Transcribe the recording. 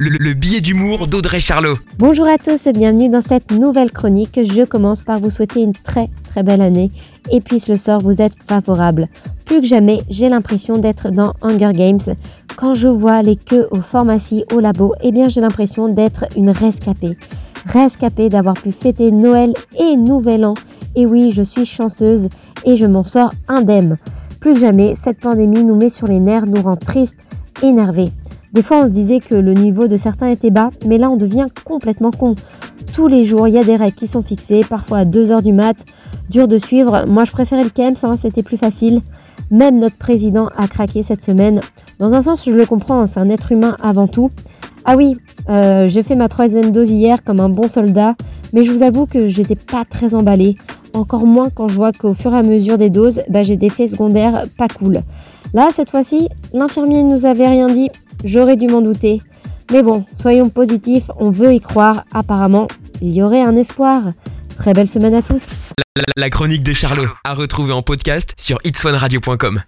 le, le billet d'humour d'Audrey Charlot. Bonjour à tous et bienvenue dans cette nouvelle chronique. Je commence par vous souhaiter une très très belle année et puisse le sort vous être favorable. Plus que jamais, j'ai l'impression d'être dans Hunger Games. Quand je vois les queues aux pharmacies, au labo, eh bien j'ai l'impression d'être une rescapée. Rescapée d'avoir pu fêter Noël et Nouvel An. Et oui, je suis chanceuse et je m'en sors indemne. Plus que jamais, cette pandémie nous met sur les nerfs, nous rend tristes, énervés. Des fois, on se disait que le niveau de certains était bas, mais là, on devient complètement con. Tous les jours, il y a des règles qui sont fixées, parfois à 2h du mat. Dur de suivre. Moi, je préférais le KEMS, hein, c'était plus facile. Même notre président a craqué cette semaine. Dans un sens, je le comprends, hein, c'est un être humain avant tout. Ah oui, euh, j'ai fait ma troisième dose hier comme un bon soldat, mais je vous avoue que j'étais pas très emballée. Encore moins quand je vois qu'au fur et à mesure des doses, bah, j'ai des effets secondaires pas cool. Là, cette fois-ci, l'infirmier ne nous avait rien dit, J'aurais dû m'en douter. Mais bon, soyons positifs, on veut y croire. Apparemment, il y aurait un espoir. Très belle semaine à tous. La, chronique de Charlot, à retrouver en podcast sur itswanradio.com.